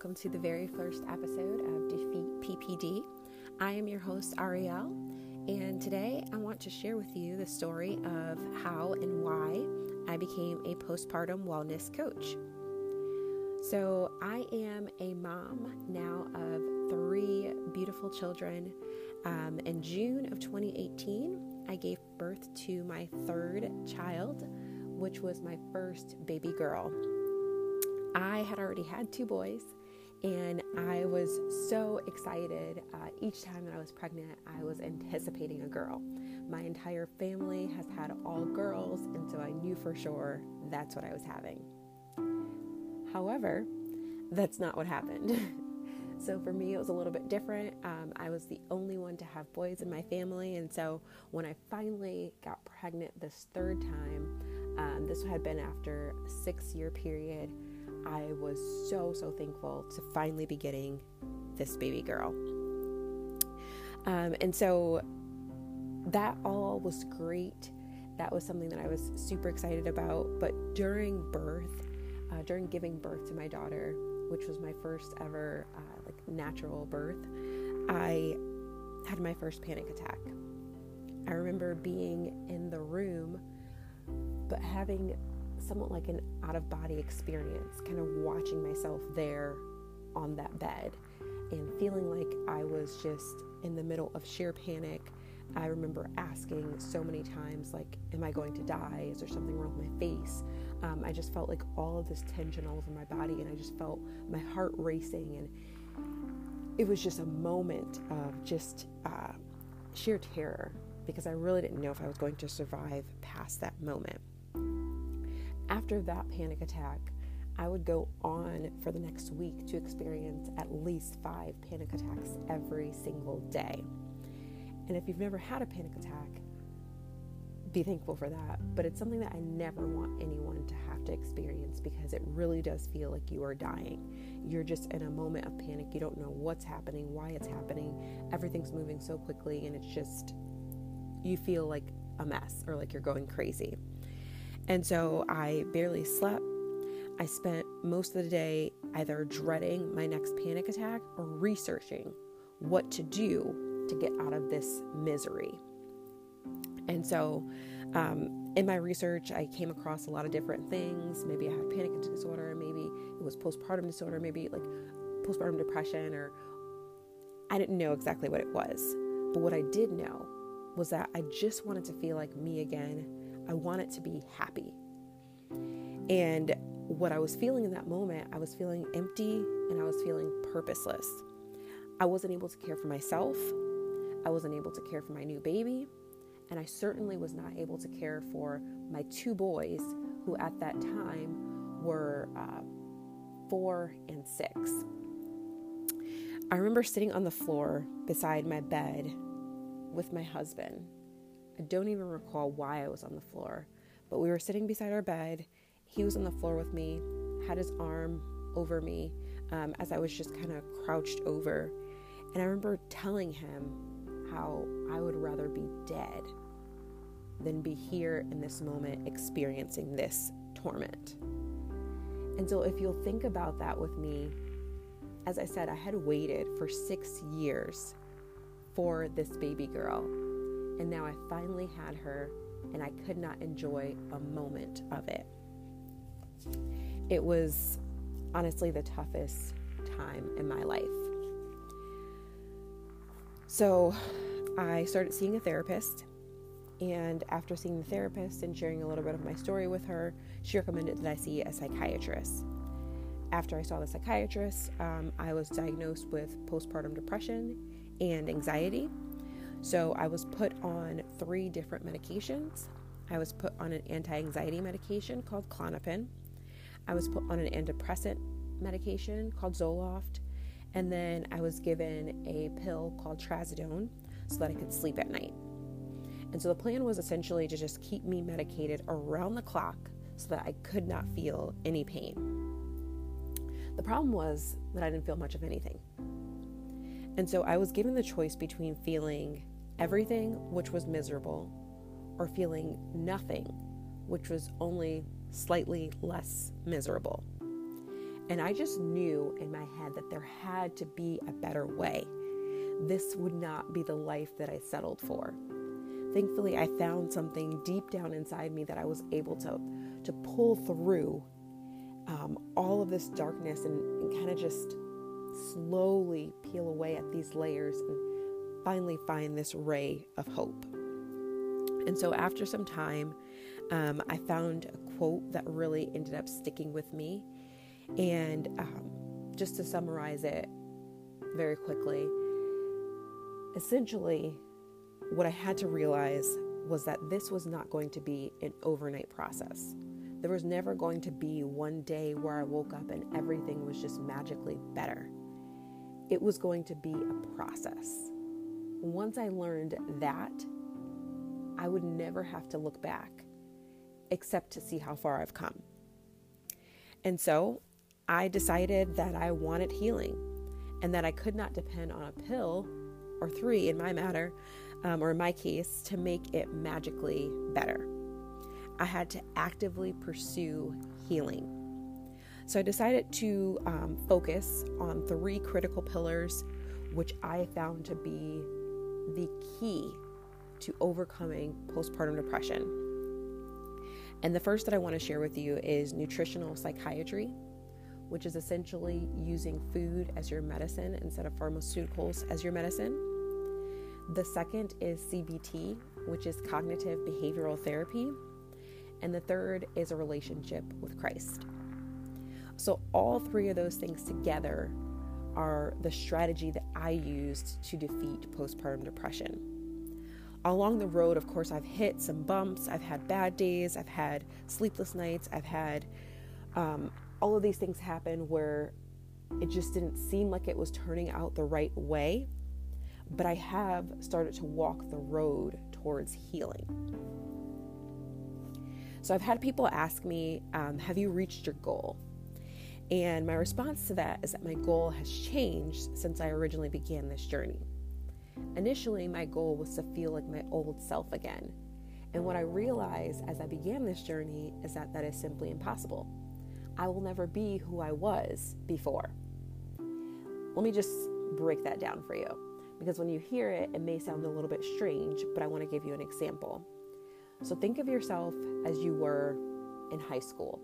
welcome to the very first episode of Defeat PPD. I am your host, Ariel, and today I want to share with you the story of how and why I became a postpartum wellness coach. So, I am a mom now of three beautiful children. Um, in June of 2018, I gave birth to my third child, which was my first baby girl. I had already had two boys, and I was so excited. Uh, each time that I was pregnant, I was anticipating a girl. My entire family has had all girls, and so I knew for sure that's what I was having. However, that's not what happened. so for me, it was a little bit different. Um, I was the only one to have boys in my family, and so when I finally got pregnant this third time, um, this had been after a six year period. I was so, so thankful to finally be getting this baby girl. Um, and so that all was great. That was something that I was super excited about. But during birth, uh, during giving birth to my daughter, which was my first ever uh, like natural birth, I had my first panic attack. I remember being in the room, but having somewhat like an out of body experience, kind of watching myself there on that bed and feeling like I was just in the middle of sheer panic. I remember asking so many times, like, Am I going to die? Is there something wrong with my face? Um, I just felt like all of this tension all over my body, and I just felt my heart racing. And it was just a moment of just uh, sheer terror because I really didn't know if I was going to survive past that moment after that panic attack, I would go on for the next week to experience at least five panic attacks every single day. And if you've never had a panic attack, be thankful for that. But it's something that I never want anyone to have to experience because it really does feel like you are dying. You're just in a moment of panic. You don't know what's happening, why it's happening. Everything's moving so quickly, and it's just, you feel like a mess or like you're going crazy. And so I barely slept. I spent most of the day either dreading my next panic attack or researching what to do to get out of this misery. And so, um, in my research, I came across a lot of different things. Maybe I had panic disorder, maybe it was postpartum disorder, maybe like postpartum depression, or I didn't know exactly what it was. But what I did know was that I just wanted to feel like me again I wanted to be happy. And what I was feeling in that moment, I was feeling empty and I was feeling purposeless. I wasn't able to care for myself. I wasn't able to care for my new baby. And I certainly was not able to care for my two boys, who at that time were uh, four and six. I remember sitting on the floor beside my bed with my husband I don't even recall why I was on the floor, but we were sitting beside our bed. He was on the floor with me, had his arm over me um, as I was just kind of crouched over. And I remember telling him how I would rather be dead than be here in this moment experiencing this torment. And so, if you'll think about that with me, as I said, I had waited for six years for this baby girl. And now I finally had her, and I could not enjoy a moment of it. It was honestly the toughest time in my life. So I started seeing a therapist. And after seeing the therapist and sharing a little bit of my story with her, she recommended that I see a psychiatrist. After I saw the psychiatrist, um, I was diagnosed with postpartum depression and anxiety. So I was put on three different medications. I was put on an anti anxiety medication called Klonopin. I was put on an antidepressant medication called Zoloft. And then I was given a pill called Trazodone so that I could sleep at night. And so the plan was essentially to just keep me medicated around the clock so that I could not feel any pain. The problem was that I didn't feel much of anything. And so I was given the choice between feeling everything, which was miserable, or feeling nothing, which was only slightly less miserable. And I just knew in my head that there had to be a better way. This would not be the life that I settled for. Thankfully, I found something deep down inside me that I was able to, to pull through um, all of this darkness and, and kind of just slowly peel away at these layers and finally find this ray of hope. And so, after some time, um, I found a quote that really ended up sticking with me. And um, just to summarize it very quickly, essentially, what I had to realize was that this was not going to be an overnight process. There was never going to be one day where I woke up and everything was just magically better. It was going to be a process. Once I learned that, I would never have to look back except to see how far I've come. And so I decided that I wanted healing and that I could not depend on a pill or three in my matter, um, or in my case, to make it magically better. I had to actively pursue healing. So I decided to um, focus on three critical pillars, which I found to be the key to overcoming postpartum depression. And the first that I want to share with you is nutritional psychiatry, which is essentially using food as your medicine instead of pharmaceuticals as your medicine. The second is CBT, which is cognitive behavioral therapy. And the third is a relationship with Christ. So, all three of those things together are the strategy that I used to defeat postpartum depression. Along the road, of course, I've hit some bumps, I've had bad days, I've had sleepless nights, I've had um, all of these things happen where it just didn't seem like it was turning out the right way. But I have started to walk the road towards healing. So I've had people ask me, um, Have you reached your goal? And my response to that is that my goal has changed since I originally began this journey. Initially, my goal was to feel like my old self again. And what I realized as I began this journey is that that is simply impossible. I will never be who I was before. Let me just break that down for you because when you hear it, it may sound a little bit strange, but I want to give you an example. So think of yourself as you were in high school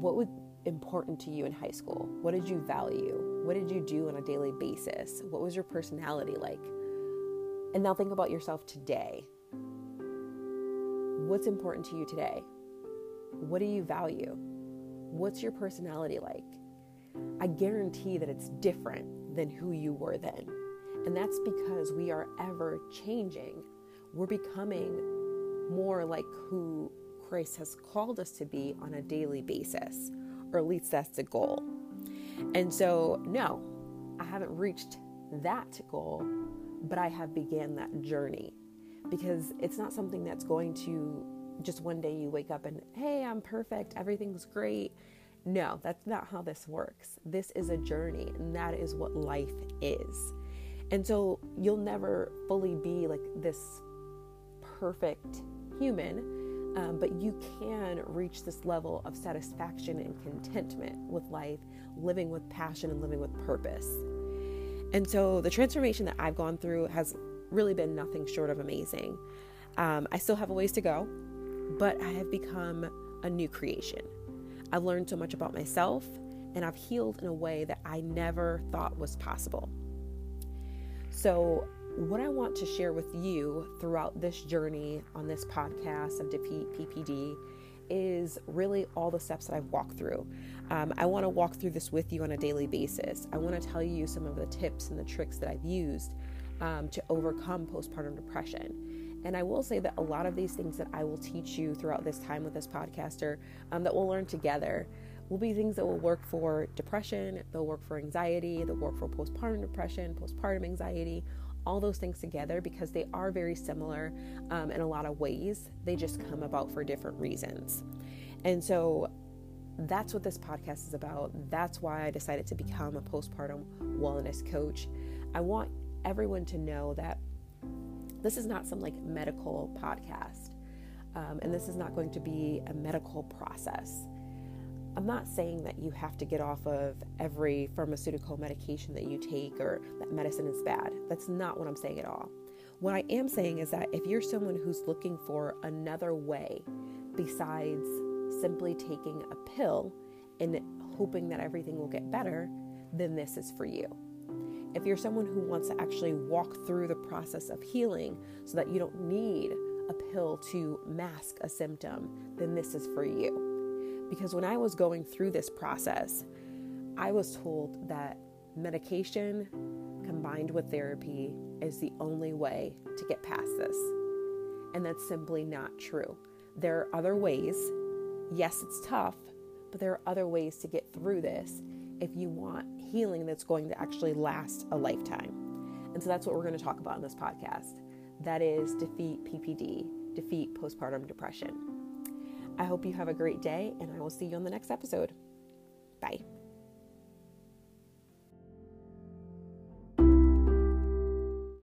what was important to you in high school? What did you value? What did you do on a daily basis? What was your personality like? And now think about yourself today. What's important to you today? What do you value? What's your personality like? I guarantee that it's different than who you were then. And that's because we are ever changing. We're becoming more like who Christ has called us to be on a daily basis, or at least that's the goal. And so, no, I haven't reached that goal, but I have began that journey because it's not something that's going to just one day you wake up and, hey, I'm perfect, everything's great. No, that's not how this works. This is a journey, and that is what life is. And so you'll never fully be like this perfect human um, but you can reach this level of satisfaction and contentment with life, living with passion and living with purpose. And so the transformation that I've gone through has really been nothing short of amazing. Um, I still have a ways to go, but I have become a new creation. I've learned so much about myself and I've healed in a way that I never thought was possible. So what I want to share with you throughout this journey on this podcast of Defeat PPD is really all the steps that I've walked through. Um, I want to walk through this with you on a daily basis. I want to tell you some of the tips and the tricks that I've used um, to overcome postpartum depression. And I will say that a lot of these things that I will teach you throughout this time with this podcaster um, that we'll learn together will be things that will work for depression, they'll work for anxiety, they'll work for postpartum depression, postpartum anxiety, all those things together because they are very similar um, in a lot of ways. They just come about for different reasons. And so that's what this podcast is about. That's why I decided to become a postpartum wellness coach. I want everyone to know that this is not some like medical podcast, um, and this is not going to be a medical process. I'm not saying that you have to get off of every pharmaceutical medication that you take or that medicine is bad. That's not what I'm saying at all. What I am saying is that if you're someone who's looking for another way besides simply taking a pill and hoping that everything will get better, then this is for you. If you're someone who wants to actually walk through the process of healing so that you don't need a pill to mask a symptom, then this is for you. Because when I was going through this process, I was told that medication combined with therapy is the only way to get past this. And that's simply not true. There are other ways. Yes, it's tough, but there are other ways to get through this if you want healing that's going to actually last a lifetime. And so that's what we're going to talk about in this podcast. That is defeat PPD, defeat postpartum depression. I hope you have a great day, and I will see you on the next episode. Bye.